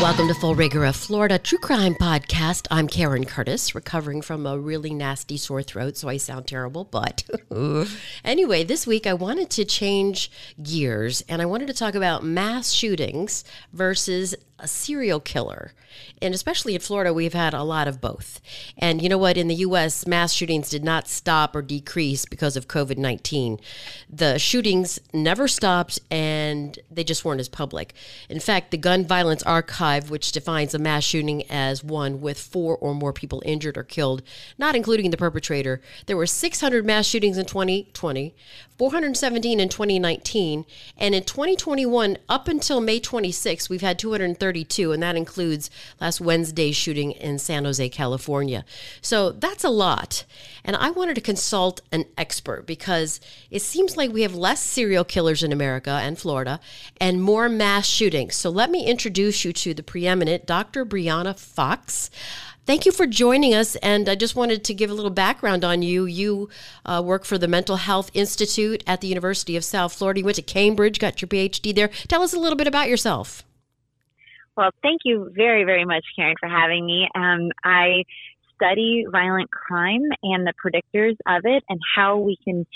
Welcome to Full Rigor, of Florida true crime podcast. I'm Karen Curtis, recovering from a really nasty sore throat, so I sound terrible. But anyway, this week I wanted to change gears and I wanted to talk about mass shootings versus a serial killer. And especially in Florida, we've had a lot of both. And you know what? In the U.S., mass shootings did not stop or decrease because of COVID 19. The shootings never stopped and they just weren't as public. In fact, the Gun Violence Archive, which defines a mass shooting as one with four or more people injured or killed, not including the perpetrator, there were 600 mass shootings in 2020, 417 in 2019, and in 2021, up until May 26, we've had 232, and that includes last Wednesday's shooting in San Jose, California. So that's a lot. And I wanted to consult an expert because it seems like we have less serial killers in America and Florida and more mass shootings. So let me introduce you to the preeminent Dr. Bryonna Fox. Thank you for joining us. And I just wanted to give a little background on you. You uh, work for the Mental Health Institute at the University of South Florida. You went to Cambridge, got your PhD there. Tell us a little bit about yourself. Well, thank you very, very much, Karen, for having me. Um, I study violent crime and the predictors of it and how we can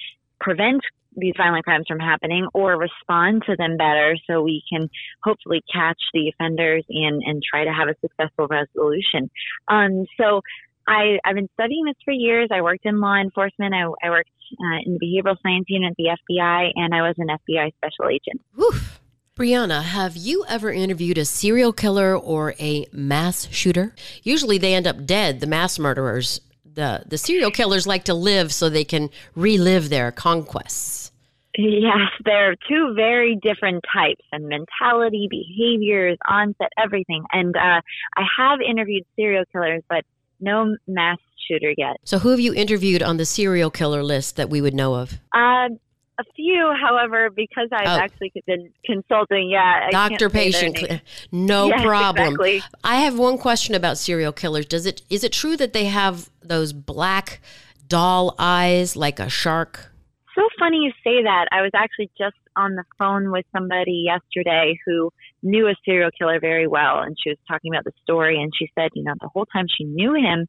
prevent these violent crimes from happening or respond to them better so we can hopefully catch the offenders and, and try to have a successful resolution. Um, so I, I've been studying this for years. I worked in law enforcement. I, I worked uh, in the behavioral science unit at the FBI, and I was an FBI special agent. Oof. Bryonna, have you ever interviewed a serial killer or a mass shooter? Usually they end up dead, the mass murderers. The, the serial killers like to live so they can relive their conquests. Yes, there are two very different types and mentality, behaviors, onset, everything. And uh, I have interviewed serial killers, but no mass shooter yet. So, who have you interviewed on the serial killer list that we would know of? Uh, a few, however, because I've oh. actually been consulting, yeah. Doctor patient, no yes, problem. Exactly. I have one question about serial killers. Does it is it true that they have those black doll eyes like a shark? so funny you say that. I was actually just on the phone with somebody yesterday who knew a serial killer very well, and she was talking about the story. And she said, you know, the whole time she knew him,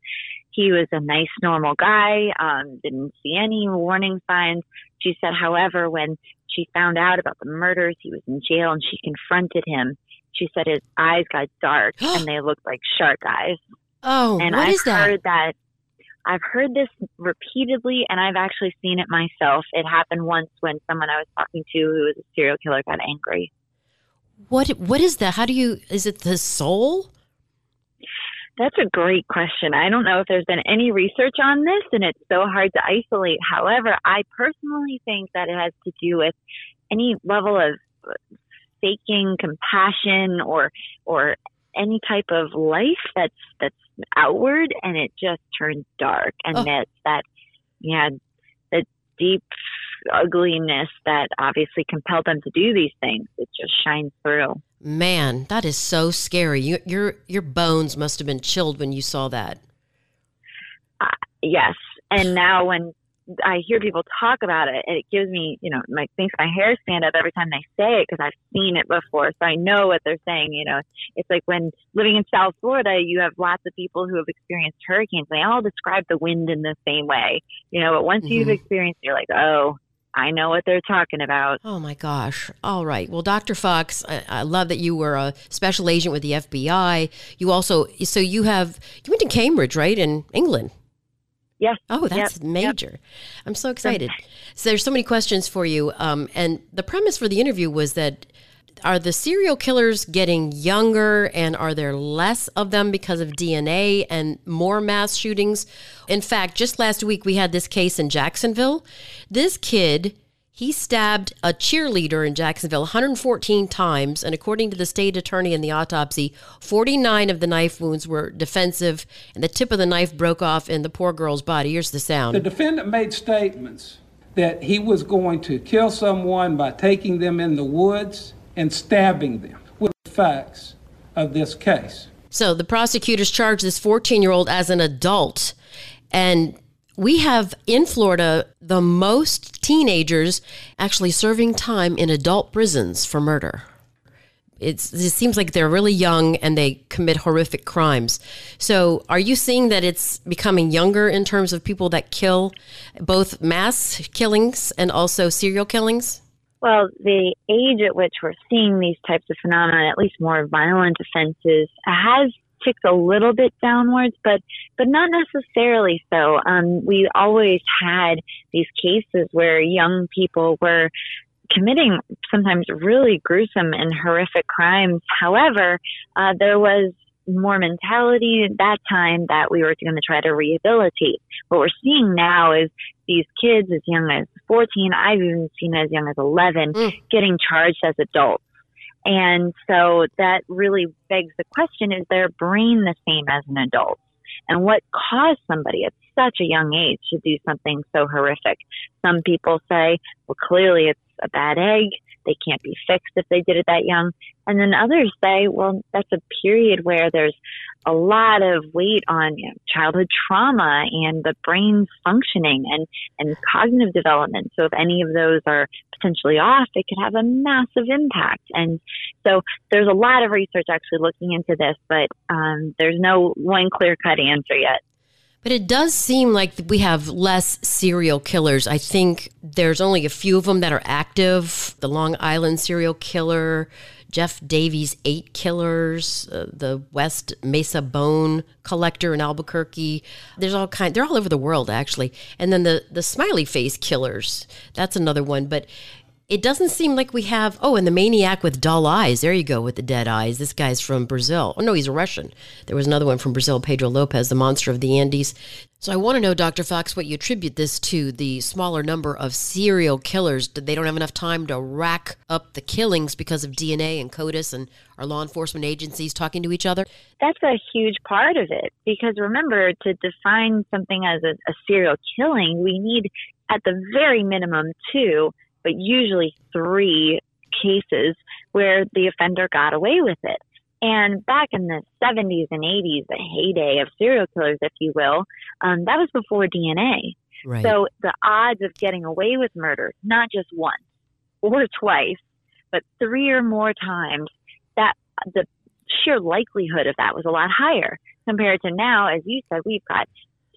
he was a nice, normal guy, um, didn't see any warning signs. She said, however, when she found out about the murders, he was in jail and she confronted him. She said his eyes got dark and they looked like shark eyes. Oh, and what I've is that? heard that I've heard this repeatedly, and I've actually seen it myself. It happened once when someone I was talking to, who was a serial killer, got angry. What What is that? How do you? Is it the soul? That's a great question. I don't know if there's been any research on this, and it's so hard to isolate. However, I personally think that it has to do with any level of uh, faking compassion or or any type of life that's that's outward and it just turns dark and oh. that's that yeah the deep ugliness that obviously compelled them to do these things it just shines through man that is so scary you, your your bones must have been chilled when you saw that uh, yes and now when I hear people talk about it, it gives me, you know, my makes my hair stand up every time they say it because I've seen it before, so I know what they're saying. You know, it's like when living in South Florida, you have lots of people who have experienced hurricanes. They all describe the wind in the same way, you know. But once mm-hmm. you've experienced, it, you're like, oh, I know what they're talking about. Oh my gosh. All right. Well, Dr. Fox, I, I, love that you were a special agent with the FBI. You also, so you have, you went to Cambridge, right, in England? Yes. Oh, that's yep. major. Yep. I'm so excited. So there's so many questions for you. Um, and the premise for the interview was that are the serial killers getting younger and are there less of them because of DNA and more mass shootings? In fact, just last week we had this case in Jacksonville. This kid he stabbed a cheerleader in Jacksonville 114 times, and according to the state attorney in the autopsy, 49 of the knife wounds were defensive, and the tip of the knife broke off in the poor girl's body. Here's the sound. The defendant made statements that he was going to kill someone by taking them in the woods and stabbing them with the facts of this case. So the prosecutors charged this 14 year old as an adult. And we have in Florida the most teenagers actually serving time in adult prisons for murder. It's, it seems like they're really young and they commit horrific crimes. So, are you seeing that it's becoming younger in terms of people that kill, both mass killings and also serial killings? Well, the age at which we're seeing these types of phenomena, at least more violent offenses, has ticked a little bit downwards, but but not necessarily so. Um, we always had these cases where young people were committing sometimes really gruesome and horrific crimes. However, uh, there was more mentality at that time that we were going to try to rehabilitate. What we're seeing now is these kids as young as 14, I've even seen as young as 11, mm. getting charged as adults. And so that really begs the question, is their brain the same as an adult? And what caused somebody at such a young age to do something so horrific? Some people say, well, clearly it's a bad egg. They can't be fixed if they did it that young. And then others say, well, that's a period where there's a lot of weight on you know, childhood trauma and the brain's functioning and, and cognitive development. So if any of those are potentially off, it could have a massive impact. And so there's a lot of research actually looking into this, but um, there's no one clear cut answer yet. But it does seem like we have less serial killers. I think there's only a few of them that are active. The Long Island serial killer, Jeff Davis eight killers, uh, the West Mesa bone collector in Albuquerque. There's all kind. They're all over the world actually. And then the the smiley face killers. That's another one. But it doesn't seem like we have. Oh, and the maniac with dull eyes. There you go with the dead eyes. This guy's from Brazil. Oh no, he's a Russian. There was another one from Brazil, Pedro Lopez, the monster of the Andes. So I want to know, Dr. Fox, what you attribute this to the smaller number of serial killers. They don't have enough time to rack up the killings because of DNA and CODIS and our law enforcement agencies talking to each other? That's a huge part of it. Because remember, to define something as a, a serial killing, we need at the very minimum two but usually three cases where the offender got away with it. And back in the 70s and 80s, the heyday of serial killers, if you will, um, that was before DNA. Right. So the odds of getting away with murder, not just once or twice, but three or more times, that the sheer likelihood of that was a lot higher compared to now. As you said, we've got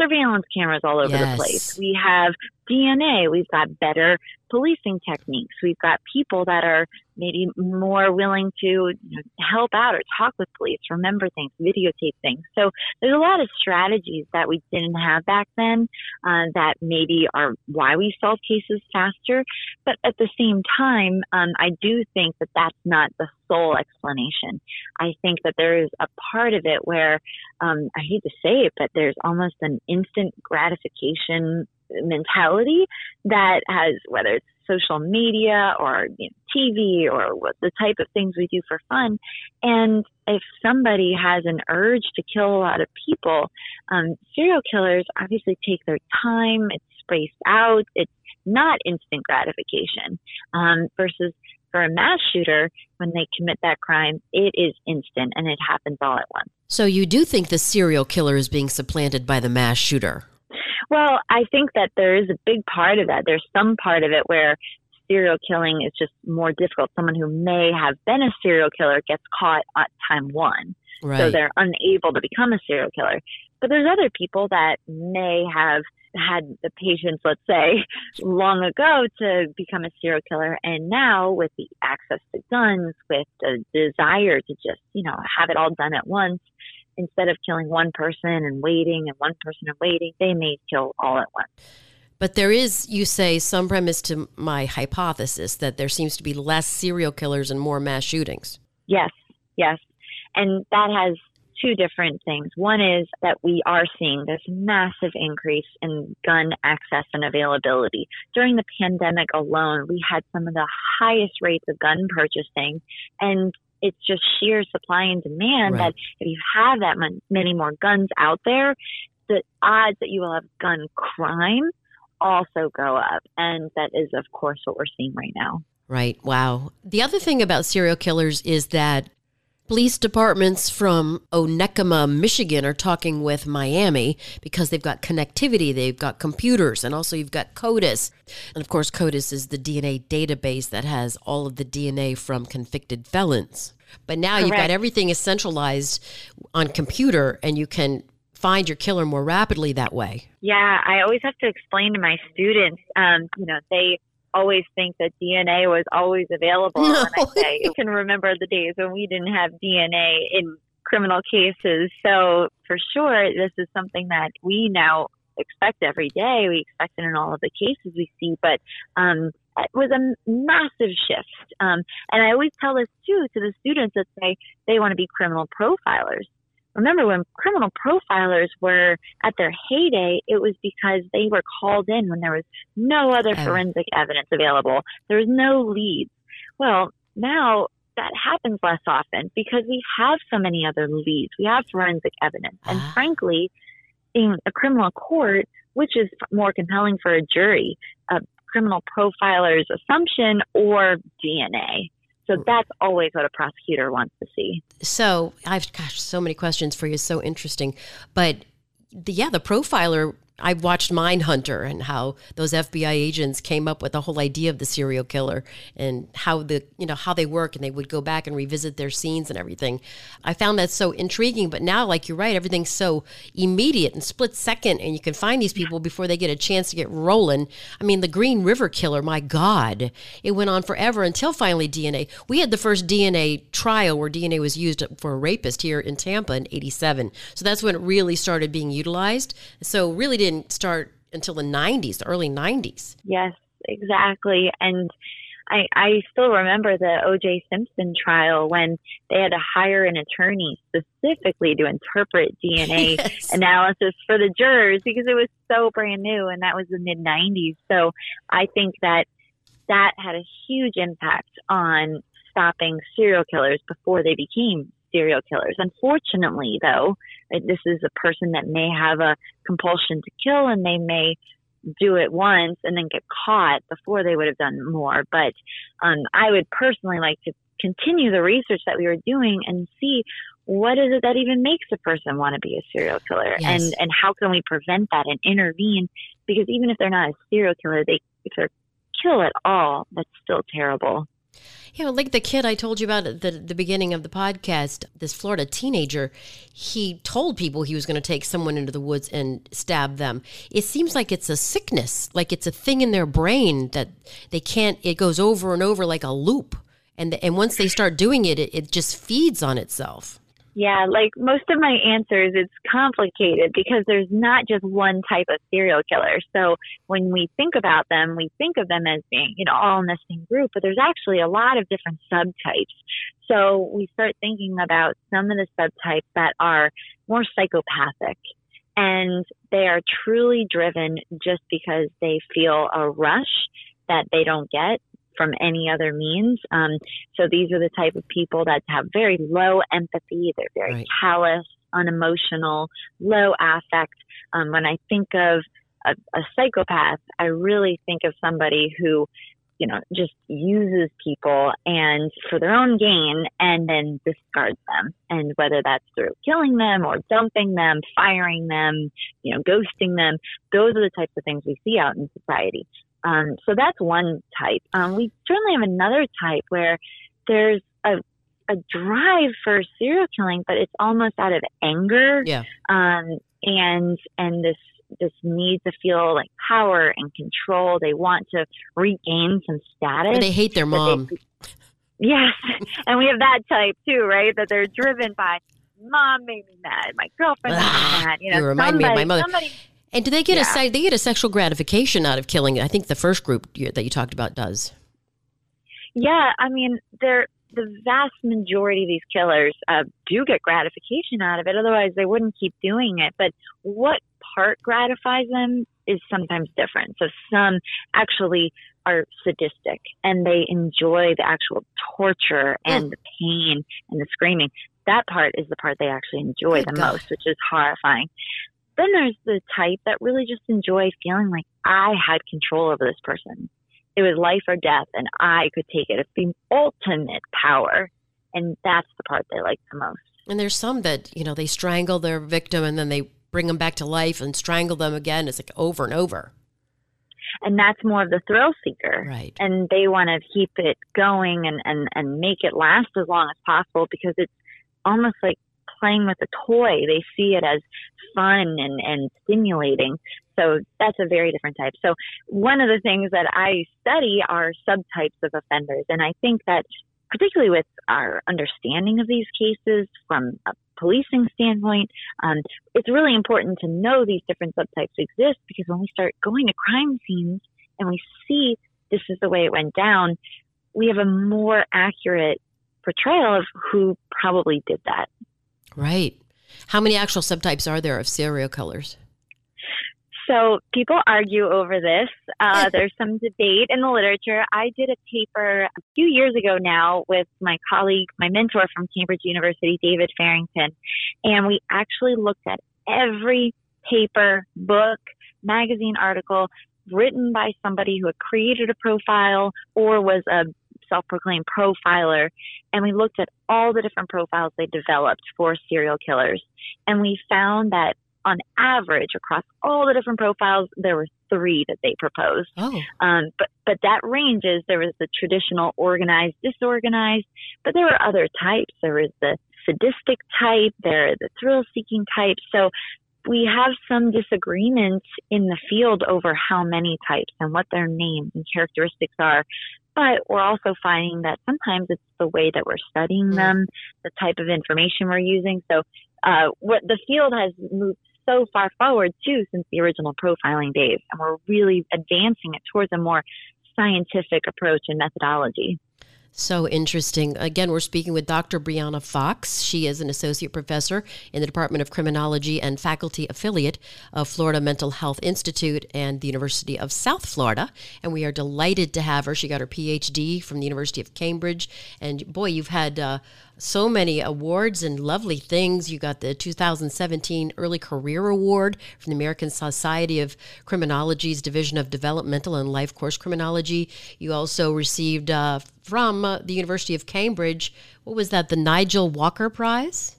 surveillance cameras all over yes. the place. We have DNA. We've got better policing techniques. We've got people that are maybe more willing to help out or talk with police, remember things, videotape things. So there's a lot of strategies that we didn't have back then uh, that maybe are why we solve cases faster. But at the same time, um, I do think that that's not the sole explanation. I think that there is a part of it where um, I hate to say it, but there's almost an instant gratification mentality that has whether it's social media or you know, TV or what the type of things we do for fun. And if somebody has an urge to kill a lot of people, um, serial killers obviously take their time. It's spaced out. It's not instant gratification um, versus for a mass shooter, when they commit that crime, it is instant and it happens all at once. So you do think the serial killer is being supplanted by the mass shooter? Well, I think that there is a big part of that. There's some part of it where serial killing is just more difficult. Someone who may have been a serial killer gets caught at time one. Right. So they're unable to become a serial killer. But there's other people that may have had the patience, let's say, long ago to become a serial killer. And now with the access to guns, with the desire to just, you know, have it all done at once, instead of killing one person and waiting and one person and waiting, they may kill all at once. But there is, you say, some premise to my hypothesis that there seems to be less serial killers and more mass shootings. Yes, yes. And that has two different things. One is that we are seeing this massive increase in gun access and availability. During the pandemic alone, we had some of the highest rates of gun purchasing. And it's just sheer supply and demand right. that if you have that many more guns out there, the odds that you will have gun crime also go up. And that is, of course, what we're seeing right now. Right. Wow. The other thing about serial killers is that Police departments from Onekama, Michigan are talking with Miami because they've got connectivity, they've got computers, and also you've got CODIS. And of course, CODIS is the DNA database that has all of the DNA from convicted felons. But now Correct. you've got everything is centralized on computer and you can find your killer more rapidly that way. Yeah, I always have to explain to my students, um, you know, they always think that DNA was always available. No. And I say, you can remember the days when we didn't have DNA in criminal cases. So for sure, this is something that we now expect every day. We expect it in all of the cases we see, but um, it was a massive shift. Um, and I always tell this too to the students that say they want to be criminal profilers remember when criminal profilers were at their heyday, it was because they were called in when there was no other oh. forensic evidence available. There was no leads. Well, now that happens less often because we have so many other leads. We have forensic evidence. And ah. frankly, in a criminal court, which is more compelling for a jury, a criminal profiler's assumption or DNA? So that's always what a prosecutor wants to see. So I've gosh, so many questions for you. So interesting, but the, yeah, the profiler I watched Mindhunter and how those FBI agents came up with the whole idea of the serial killer and how the you know how they work and they would go back and revisit their scenes and everything. I found that so intriguing, but now like you're right, everything's so immediate and split second and you can find these people before they get a chance to get rolling. I mean, the Green River killer, my god. It went on forever until finally DNA. We had the first DNA trial where DNA was used for a rapist here in Tampa in 87. So that's when it really started being utilized. So really didn't start until the 90s, the early 90s. Yes, exactly. And I, I still remember the O.J. Simpson trial when they had to hire an attorney specifically to interpret DNA yes. analysis for the jurors because it was so brand new and that was the mid 90s. So I think that that had a huge impact on stopping serial killers before they became serial killers. Unfortunately, though, this is a person that may have a compulsion to kill and they may do it once and then get caught before they would have done more. But um, I would personally like to continue the research that we were doing and see what is it that even makes a person want to be a serial killer yes. and and how can we prevent that and intervene because even if they're not a serial killer they if they're kill at all that's still terrible yeah, like the kid I told you about at the, the beginning of the podcast, this Florida teenager, he told people he was going to take someone into the woods and stab them. It seems like it's a sickness, like it's a thing in their brain that they can't, it goes over and over like a loop. And, the, and once they start doing it, it, it just feeds on itself. Yeah, like most of my answers, it's complicated because there's not just one type of serial killer. So when we think about them, we think of them as being, you know, all in the same group, but there's actually a lot of different subtypes. So we start thinking about some of the subtypes that are more psychopathic and they are truly driven just because they feel a rush that they don't get from any other means. Um, so these are the type of people that have very low empathy. They're very right. callous, unemotional, low affect. Um, when I think of a, a psychopath, I really think of somebody who you know, just uses people and for their own gain and then discards them. And whether that's through killing them or dumping them, firing them, you know, ghosting them, those are the types of things we see out in society. Um, so that's one type. Um, we certainly have another type where there's a, a drive for serial killing, but it's almost out of anger. Yeah. Um, and, and this, this need to feel like power and control. They want to regain some status. Or they hate their mom. They, yes. and we have that type too, right? That they're driven by mom made me mad, my girlfriend made me ah, mad. You know, you remind somebody, me of my mother. Somebody, and do they get yeah. a they get a sexual gratification out of killing? I think the first group that you talked about does. Yeah, I mean, they're the vast majority of these killers uh, do get gratification out of it. Otherwise, they wouldn't keep doing it. But what part gratifies them is sometimes different. So some actually are sadistic and they enjoy the actual torture and the pain and the screaming. That part is the part they actually enjoy Good the God. most, which is horrifying. Then there's the type that really just enjoy feeling like I had control over this person. It was life or death and I could take it. It's the ultimate power. and that's the part they like the most. And there's some that you know they strangle their victim and then they bring them back to life and strangle them again. It's like over and over. And that's more of the thrill seeker. Right. And they want to keep it going and, and, and make it last as long as possible because it's almost like playing with a toy. They see it as fun and, and stimulating. So that's a very different type. So one of the things that I study are subtypes of offenders. And I think that particularly with our understanding of these cases from a policing standpoint, um, it's really important to know these different subtypes exist because when we start going to crime scenes and we see this is the way it went down, we have a more accurate portrayal of who probably did that. Right. How many actual subtypes are there of serial killers? So people argue over this. Uh, there's some debate in the literature. I did a paper a few years ago now with my colleague, my mentor from Cambridge University, David Farrington, and we actually looked at every paper, book, magazine article written by somebody who had created a profile or was a self-proclaimed profiler and we looked at all the different profiles they developed for serial killers and we found that on average across all the different profiles, there were three that they proposed. Oh. Um, but but that ranges. There was the traditional organized, disorganized, but there were other types. There was the sadistic type. There are the thrill-seeking type. So we have some disagreements in the field over how many types and what their names and characteristics are. But we're also finding that sometimes it's the way that we're studying mm. them, the type of information we're using. So uh, what the field has moved so far forward too since the original profiling days, and we're really advancing it towards a more scientific approach and methodology. So interesting. Again, we're speaking with Dr. Bryonna Fox. She is an associate professor in the Department of Criminology and faculty affiliate of Florida Mental Health Institute and the University of South Florida. And we are delighted to have her. She got her PhD from the University of Cambridge. And boy, you've had uh, so many awards and lovely things. You got the 2017 Early Career Award from the American Society of Criminology's Division of Developmental and Life Course Criminology. You also received uh, from uh, the University of Cambridge, what was that, the Nigel Walker Prize?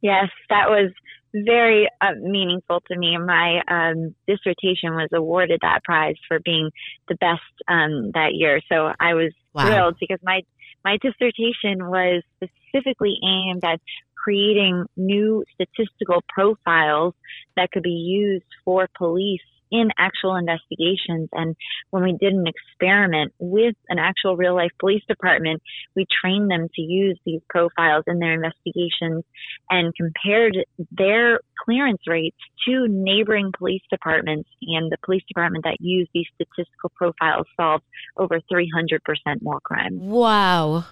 Yes, that was very uh, meaningful to me. My um, dissertation was awarded that prize for being the best um, that year. So I was wow. thrilled because my my dissertation was specifically aimed at creating new statistical profiles that could be used for police in actual investigations. And when we did an experiment with an actual real life police department, we trained them to use these profiles in their investigations and compared their clearance rates to neighboring police departments. And the police department that used these statistical profiles solved over 300% more crime. Wow.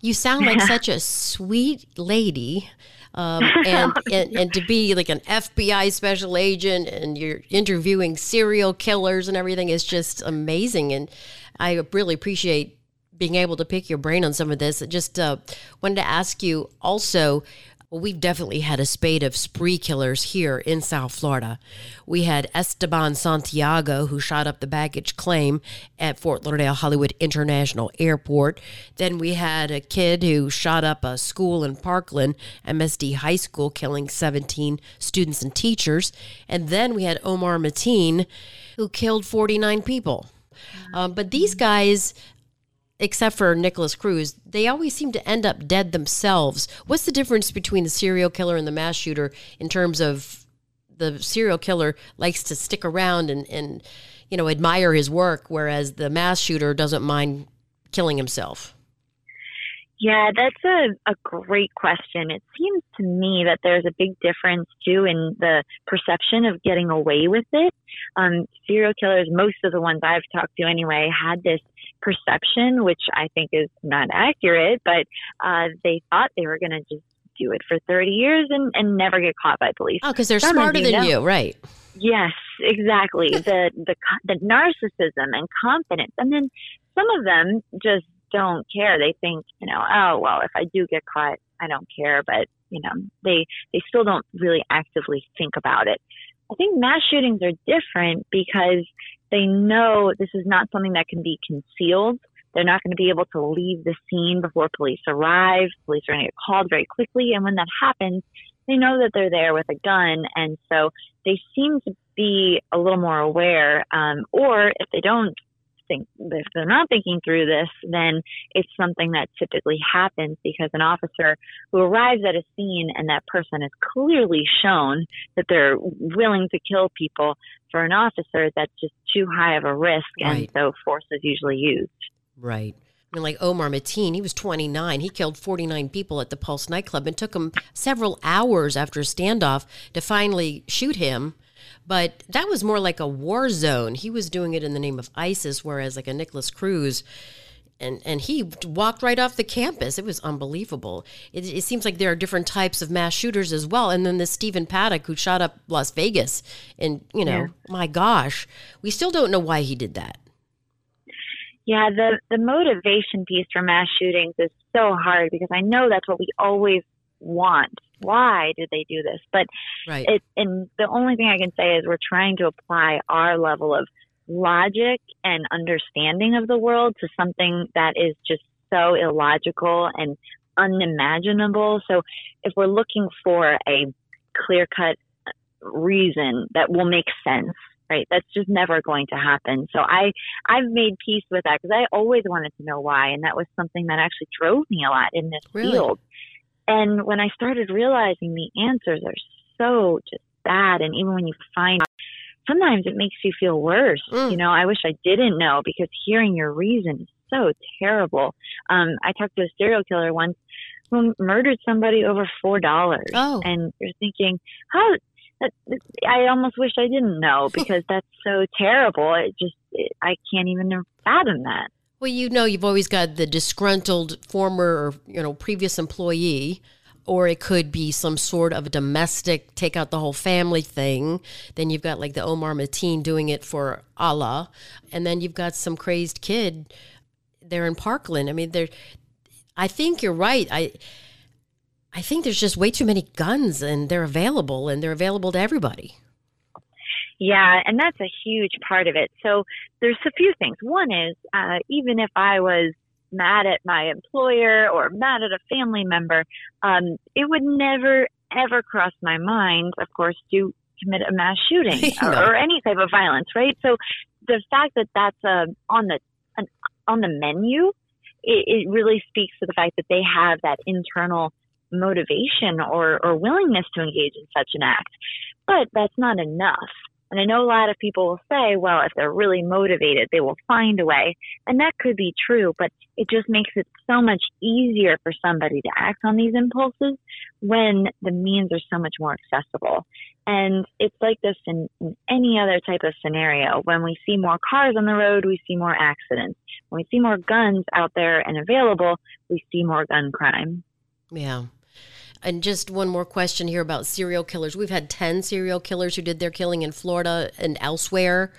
You sound like such a sweet lady. Um, and, and, and to be like an FBI special agent and you're interviewing serial killers and everything is just amazing. And I really appreciate being able to pick your brain on some of this. I just uh, wanted to ask you also well, we've definitely had a spate of spree killers here in South Florida. We had Esteban Santiago, who shot up the baggage claim at Fort Lauderdale Hollywood International Airport. Then we had a kid who shot up a school in Parkland, MSD High School, killing 17 students and teachers. And then we had Omar Mateen, who killed 49 people. Um, but these guys except for Nikolas Cruz, they always seem to end up dead themselves. What's the difference between the serial killer and the mass shooter in terms of the serial killer likes to stick around and, and you know admire his work, whereas the mass shooter doesn't mind killing himself? Yeah, that's a, a great question. It seems to me that there's a big difference too in the perception of getting away with it. Um, serial killers, most of the ones I've talked to anyway, had this perception, which I think is not accurate, but uh, they thought they were going to just do it for 30 years and, and never get caught by police. Oh, because they're Some smarter than know. you, right? Yes, exactly. the, the the narcissism and confidence, and then some of them just don't care. They think, you know, oh well, if I do get caught, I don't care. But you know, they they still don't really actively think about it. I think mass shootings are different because they know this is not something that can be concealed They're not going to be able to leave the scene before police arrive. Police are going to get called very quickly. And when that happens, they know that they're there with a gun. And so they seem to be a little more aware. Um, or if they don't think, if they're not thinking through this, then it's something that typically happens because an officer who arrives at a scene and that person is clearly shown that they're willing to kill people for an officer, that's just too high of a risk. Right. And so force is usually used. Right. I mean, like Omar Mateen, he was 29. He killed 49 people at the Pulse nightclub and took him several hours after a standoff to finally shoot him but that was more like a war zone. He was doing it in the name of ISIS, whereas like a Nikolas Cruz, and and he walked right off the campus. It was unbelievable. It, it, seems like there are different types of mass shooters as well. And then the Stephen Paddock who shot up Las Vegas, and you know, yeah. my gosh, we still don't know why he did that. Yeah, the the motivation piece for mass shootings is so hard because I know that's what we always want why did they do this? But right. it, and the only thing I can say is we're trying to apply our level of logic and understanding of the world to something that is just so illogical and unimaginable. So if we're looking for a clear cut reason that will make sense, right? That's just never going to happen. So I, I've made peace with that because I always wanted to know why. And that was something that actually drove me a lot in this really? field. And when I started realizing the answers are so just bad, and even when you find sometimes it makes you feel worse. Mm. You know, I wish I didn't know because hearing your reason is so terrible. Um, I talked to a serial killer once who murdered somebody over four dollars, oh. and you're thinking, how? That, I almost wish I didn't know because that's so terrible. It just, it, I can't even fathom that. Well, you know, you've always got the disgruntled former or, you know, previous employee, or it could be some sort of a domestic take out the whole family thing. Then you've got like the Omar Mateen doing it for Allah. And then you've got some crazed kid there in Parkland. I mean, there, I think you're right. I, I think there's just way too many guns and they're available and they're available to everybody. Yeah, and that's a huge part of it. So there's a few things. One is uh, even if I was mad at my employer or mad at a family member, um, it would never ever cross my mind, of course, to commit a mass shooting no. or, or, any type of violence, right? So the fact that that's uh, on the an, on the menu, it, it really speaks to the fact that they have that internal motivation or, or willingness to engage in such an act. But that's not enough. And I know a lot of people will say, well, if they're really motivated, they will find a way. And that could be true, but it just makes it so much easier for somebody to act on these impulses when the means are so much more accessible. And it's like this in, in any other type of scenario. When we see more cars on the road, we see more accidents. When we see more guns out there and available, we see more gun crime. Yeah. And just one more question here about serial killers. We've had 10 serial killers who did their killing in Florida and elsewhere,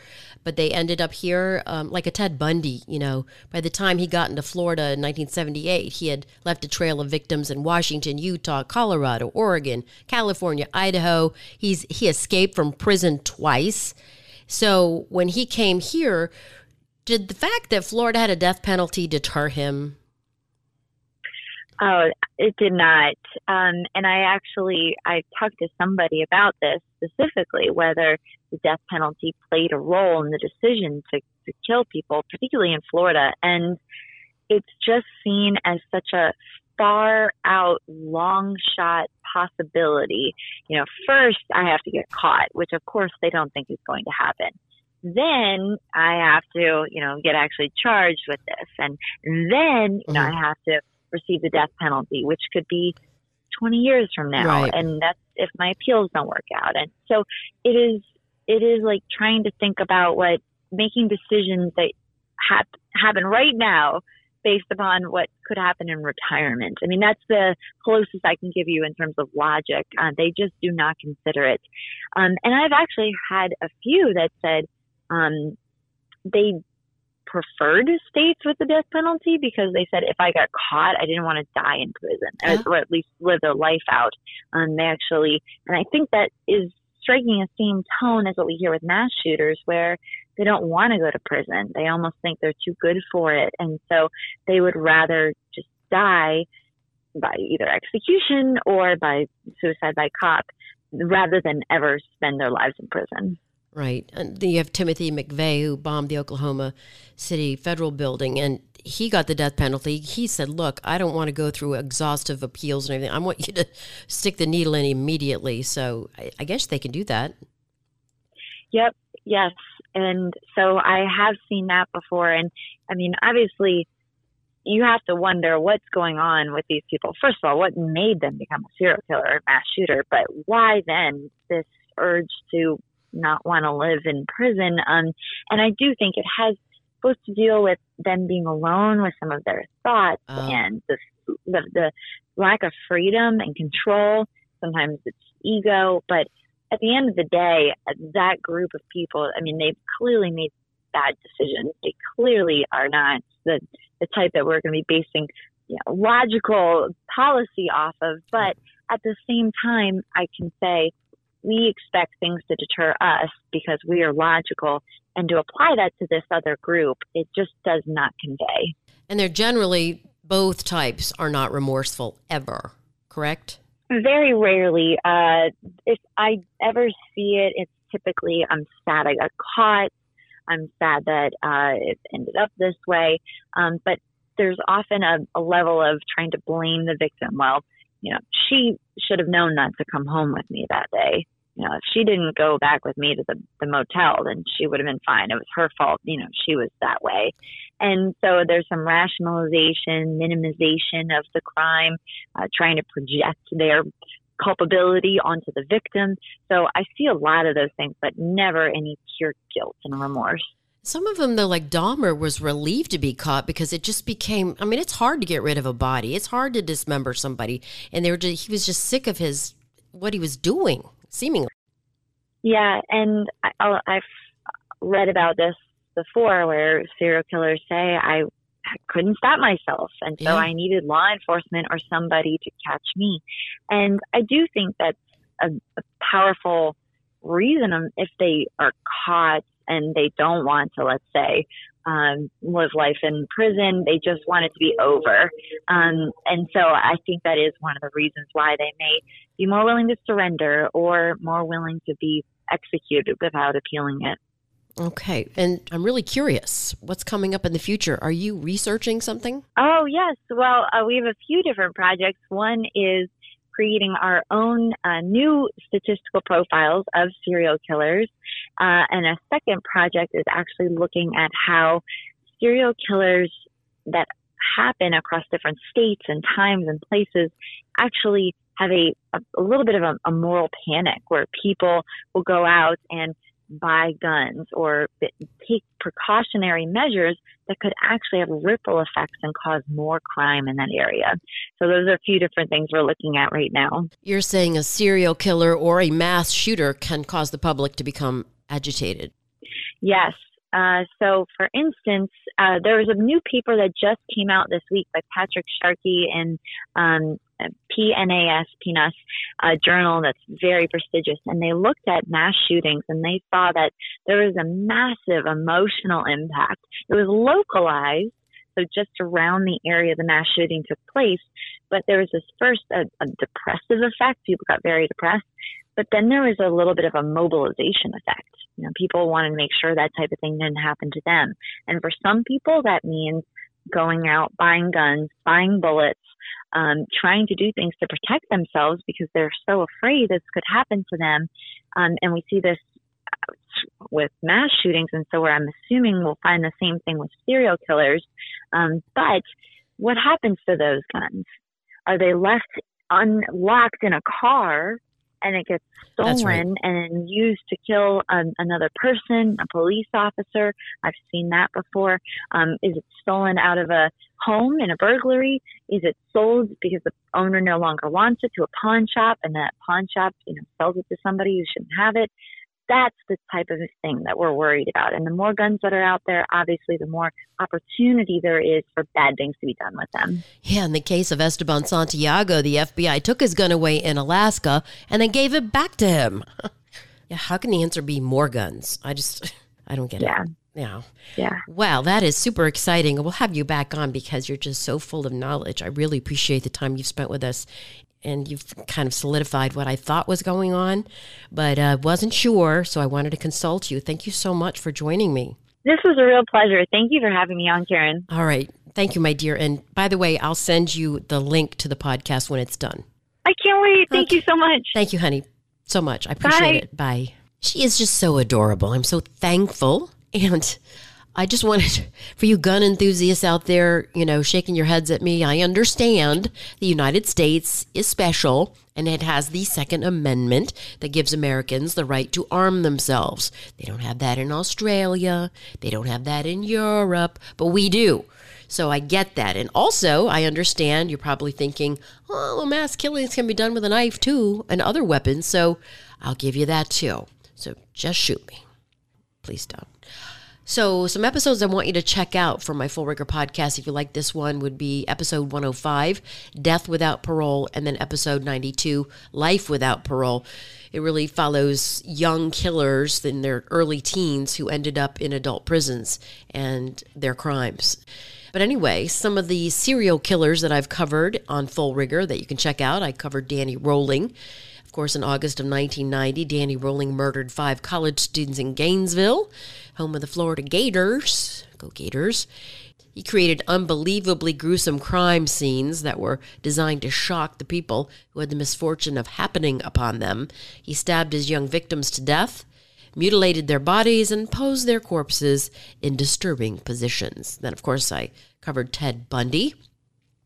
but they ended up here, um, like a Ted Bundy. You know, by the time he got into Florida in 1978, he had left a trail of victims in Washington, Utah, Colorado, Oregon, California, Idaho. He's he escaped from prison twice. So when he came here, did the fact that Florida had a death penalty deter him? Oh, it did not. Um, and I actually I talked to somebody about this specifically, whether the death penalty played a role in the decision to, to kill people, particularly in Florida. And it's just seen as such a far out, long shot possibility. You know, first I have to get caught, which of course they don't think is going to happen then I have to, you know, get actually charged with this. And then, you know, I mm-hmm. have to receive the death penalty, which could be 20 years from now. Right. And that's if my appeals don't work out. And so it is, it is like trying to think about what making decisions that hap- happen right now based upon what could happen in retirement. I mean, that's the closest I can give you in terms of logic. Uh, they just do not consider it. Um, and I've actually had a few that said um, they preferred states with the death penalty because they said if I got caught, I didn't want to die in prison, yeah. or at least live their life out. Um, they actually, and I think that is striking a same tone as what we hear with mass shooters, where they don't want to go to prison. They almost think they're too good for it. And so they would rather just die by either execution or by suicide by cop rather than ever spend their lives in prison. Right. And then you have Timothy McVeigh, who bombed the Oklahoma City federal building, and he got the death penalty. He said, Look, I don't want to go through exhaustive appeals and everything. I want you to stick the needle in immediately. So I, I guess they can do that. Yep. Yes. And so I have seen that before. And I mean, obviously, you have to wonder what's going on with these people. First of all, what made them become a serial killer or mass shooter, but why then this urge to not want to live in prison? Um, and I do think it has supposed to deal with them being alone with some of their thoughts uh. and the, the the lack of freedom and control. Sometimes it's ego, but at the end of the day, that group of people, I mean, they've clearly made bad decisions. They clearly are not the, the type that we're going to be basing you know, logical policy off of. But at the same time, I can say we expect things to deter us because we are logical. And to apply that to this other group, it just does not convey. And they're generally, both types are not remorseful ever, correct? Very rarely. Uh, if I ever see it, it's typically I'm sad I got caught. I'm sad that uh, it ended up this way. Um, but there's often a, a level of trying to blame the victim. Well, you know, she should have known not to come home with me that day you know, if she didn't go back with me to the, the motel, then she would have been fine. It was her fault. You know, she was that way. And so there's some rationalization, minimization of the crime, uh, trying to project their culpability onto the victim. So I see a lot of those things, but never any pure guilt and remorse. Some of them, though, like Dahmer, was relieved to be caught because it just became. I mean, it's hard to get rid of a body. It's hard to dismember somebody, and they were. Just, he was just sick of his what he was doing seemingly. Yeah, and I, I've read about this before where serial killers say, I, couldn't stop myself. And so yeah. I needed law enforcement or somebody to catch me. And I do think that's a, a powerful reason if they are caught and they don't want to, let's say, um, live life in prison. They just want it to be over. Um, and so I think that is one of the reasons why they may be more willing to surrender or more willing to be executed without appealing it. Okay. And I'm really curious what's coming up in the future. Are you researching something? Oh, yes. Well, uh, we have a few different projects. One is creating our own uh, new statistical profiles of serial killers. Uh, and a second project is actually looking at how serial killers that happen across different states and times and places actually have a, a, little bit of a, a moral panic where people will go out and buy guns or take precautionary measures that could actually have ripple effects and cause more crime in that area. So those are a few different things we're looking at right now. You're saying a serial killer or a mass shooter can cause the public to become agitated. Yes. Uh, so, for instance, uh, there was a new paper that just came out this week by Patrick Sharkey and um, PNAS, PNAS, a journal that's very prestigious, and they looked at mass shootings and they saw that there was a massive emotional impact. It was localized, so just around the area the mass shooting took place, but there was this first a, a depressive effect. People got very depressed, but then there was a little bit of a mobilization effect. You know, people wanted to make sure that type of thing didn't happen to them, and for some people that means going out, buying guns, buying bullets, um, trying to do things to protect themselves because they're so afraid this could happen to them. Um, and we see this with mass shootings, and so where I'm assuming we'll find the same thing with serial killers. Um, but what happens to those guns? Are they left unlocked in a car and it gets stolen right. and used to kill um, another person, a police officer. I've seen that before. Um, is it stolen out of a home in a burglary? Is it sold because the owner no longer wants it to a pawn shop and that pawn shop, you know, sells it to somebody who shouldn't have it? That's the type of thing that we're worried about. And the more guns that are out there, obviously, the more opportunity there is for bad things to be done with them. Yeah, in the case of Esteban Santiago, the FBI took his gun away in Alaska and then gave it back to him. yeah, how can the answer be more guns? I just. I don't get Yeah. it. Yeah. Yeah. Wow, that is super exciting. We'll have you back on because you're just so full of knowledge. I really appreciate the time you've spent with us. And you've kind of solidified what I thought was going on, but uh, wasn't sure. So I wanted to consult you. Thank you so much for joining me. This was a real pleasure. Thank you for having me on, Karen. All right. Thank you, my dear. And by the way, I'll send you the link to the podcast when it's done. I can't wait. Thank Okay. you so much. Thank you, honey, so much. I appreciate Bye. it. Bye. She is just so adorable. I'm so thankful. And I just wanted for you gun enthusiasts out there, you know, shaking your heads at me. I understand the United States is special and it has the Second Amendment that gives Americans the right to arm themselves. They don't have that in Australia, they don't have that in Europe, but we do. So I get that. And also, I understand you're probably thinking, oh, well, mass killings can be done with a knife too and other weapons. So I'll give you that too. So just shoot me. Please don't. So, some episodes I want you to check out for my Full Rigor podcast, if you like this one, would be episode 105, Death Without Parole, and then episode 92, Life Without Parole. It really follows young killers in their early teens who ended up in adult prisons and their crimes. But anyway, some of the serial killers that I've covered on Full Rigor that you can check out, I covered Danny Rolling. Of course, in August of 1990, Danny Rolling murdered five college students in Gainesville, home of the Florida Gators. Go Gators. He created unbelievably gruesome crime scenes that were designed to shock the people who had the misfortune of happening upon them. He stabbed his young victims to death, mutilated their bodies, and posed their corpses in disturbing positions. Then, of course, I covered Ted Bundy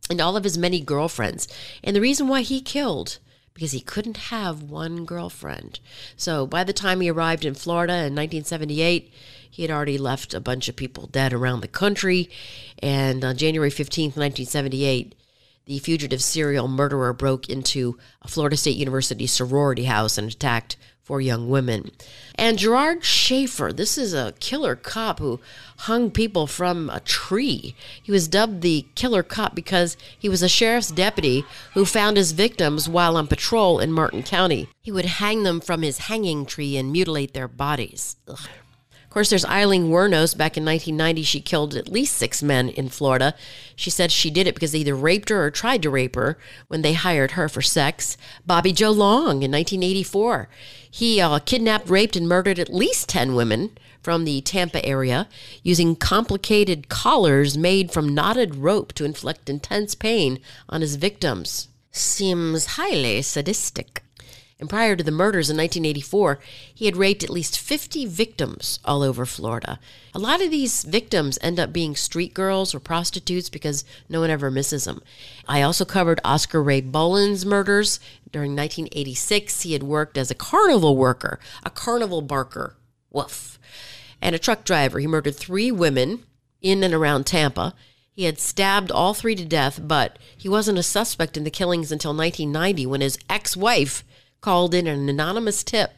and all of his many girlfriends. And the reason why he killed because he couldn't have one girlfriend. So by the time he arrived in Florida in 1978, he had already left a bunch of people dead around the country. And on January 15th, 1978, the fugitive serial murderer broke into a Florida State University sorority house and attacked four young women. And Gerard Schaefer, this is a killer cop who hung people from a tree. He was dubbed the killer cop because he was a sheriff's deputy who found his victims while on patrol in Martin County. He would hang them from his hanging tree and mutilate their bodies. Ugh. Course, there's Aileen Wuornos. Back in 1990, she killed at least six men in Florida. She said she did it because they either raped her or tried to rape her when they hired her for sex. Bobby Joe Long in 1984. He uh, kidnapped, raped, and murdered at least 10 women from the Tampa area using complicated collars made from knotted rope to inflict intense pain on his victims. Seems highly sadistic. And prior to the murders in 1984, he had raped at least 50 victims all over Florida. A lot of these victims end up being street girls or prostitutes because no one ever misses them. I also covered Oscar Ray Bolin's murders. During 1986, he had worked as a carnival worker, a carnival barker. Woof. And a truck driver. He murdered three women in and around Tampa. He had stabbed all three to death, but he wasn't a suspect in the killings until 1990 when his ex wife called in an anonymous tip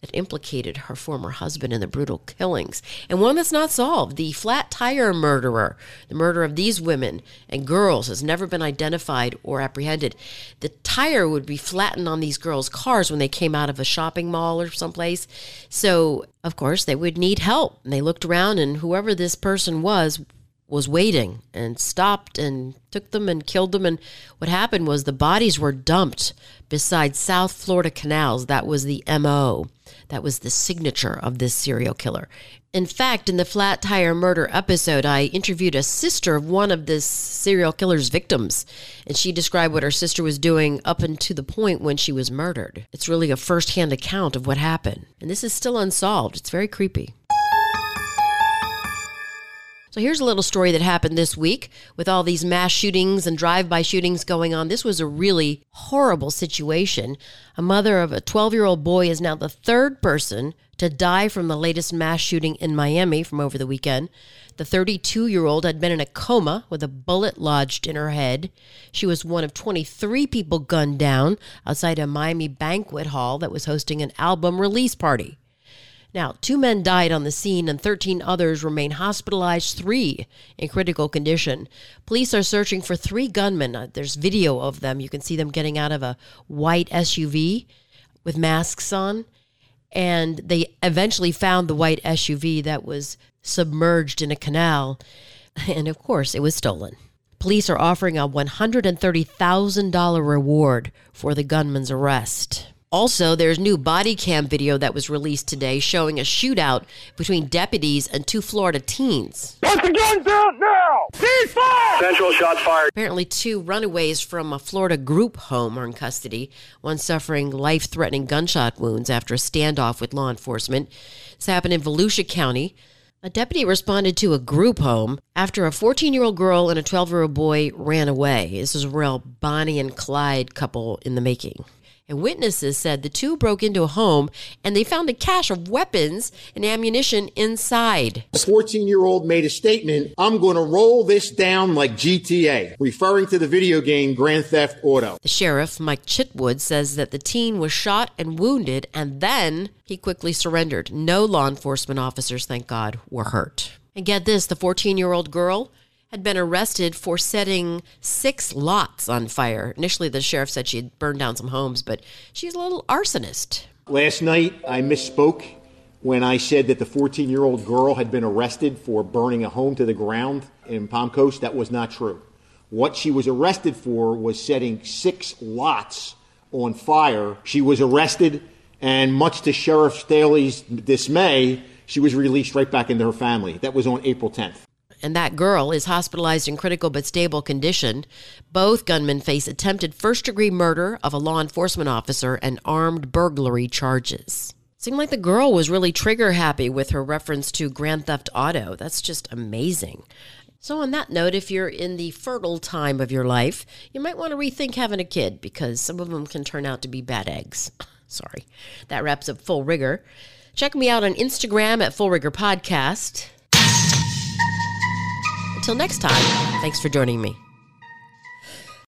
that implicated her former husband in the brutal killings. And one that's not solved the flat tire murderer. The murder of these women and girls has never been identified or apprehended. The tire would be flattened on these girls' cars when they came out of a shopping mall or someplace. So, of course, they would need help. And they looked around, and whoever this person was was waiting and stopped and took them and killed them. And what happened was the bodies were dumped beside South Florida canals. That was the MO. That was the signature of this serial killer. In fact, in the flat tire murder episode, I interviewed a sister of one of this serial killer's victims, and she described what her sister was doing up until the point when she was murdered. It's really a first hand account of what happened. And this is still unsolved. It's very creepy. So here's a little story that happened this week with all these mass shootings and drive by shootings going on. This was a really horrible situation. A mother of a 12 year old boy is now the third person to die from the latest mass shooting in Miami from over the weekend. The 32 year old had been in a coma with a bullet lodged in her head. She was one of 23 people gunned down outside a Miami banquet hall that was hosting an album release party. Now, two men died on the scene and 13 others remain hospitalized, three in critical condition. Police are searching for three gunmen. Uh, There's video of them. You can see them getting out of a white SUV with masks on. And they eventually found the white SUV that was submerged in a canal. And of course, it was stolen. Police are offering a $130,000 reward for the gunman's arrest. Also, there's new body cam video that was released today showing a shootout between deputies and two Florida teens. Put the guns down now! Ceasefire! Central shots fired. Apparently, two runaways from a Florida group home are in custody, one suffering life threatening gunshot wounds after a standoff with law enforcement. This happened in Volusia County. A deputy responded to a group home after a 14 year old girl and a 12 year old boy ran away. This is a real Bonnie and Clyde couple in the making. And witnesses said the two broke into a home and they found a cache of weapons and ammunition inside. A 14 year old made a statement, I'm going to roll this down like GTA, referring to the video game Grand Theft Auto. The sheriff, Mike Chitwood, says that the teen was shot and wounded and then he quickly surrendered. No law enforcement officers, thank God, were hurt. And get this the 14 year old girl had been arrested for setting six lots on fire. Initially, the sheriff said she had burned down some homes, but she's a little arsonist. Last night, I misspoke when I said that the 14 year old girl had been arrested for burning a home to the ground in Palm Coast. That was not true. What she was arrested for was setting six lots on fire. She was arrested, and much to Sheriff Staly's dismay, she was released right back into her family. That was on April 10th and that girl is hospitalized in critical but stable condition. Both gunmen face attempted first degree murder of a law enforcement officer and armed burglary charges. Seemed like the girl was really trigger happy with her reference to Grand Theft Auto. That's just amazing. So, on that note, if you're in the fertile time of your life, you might want to rethink having a kid because some of them can turn out to be bad eggs. Sorry. That wraps up Full Rigor. Check me out on Instagram at Full Rigor Podcast. Until next time, thanks for joining me.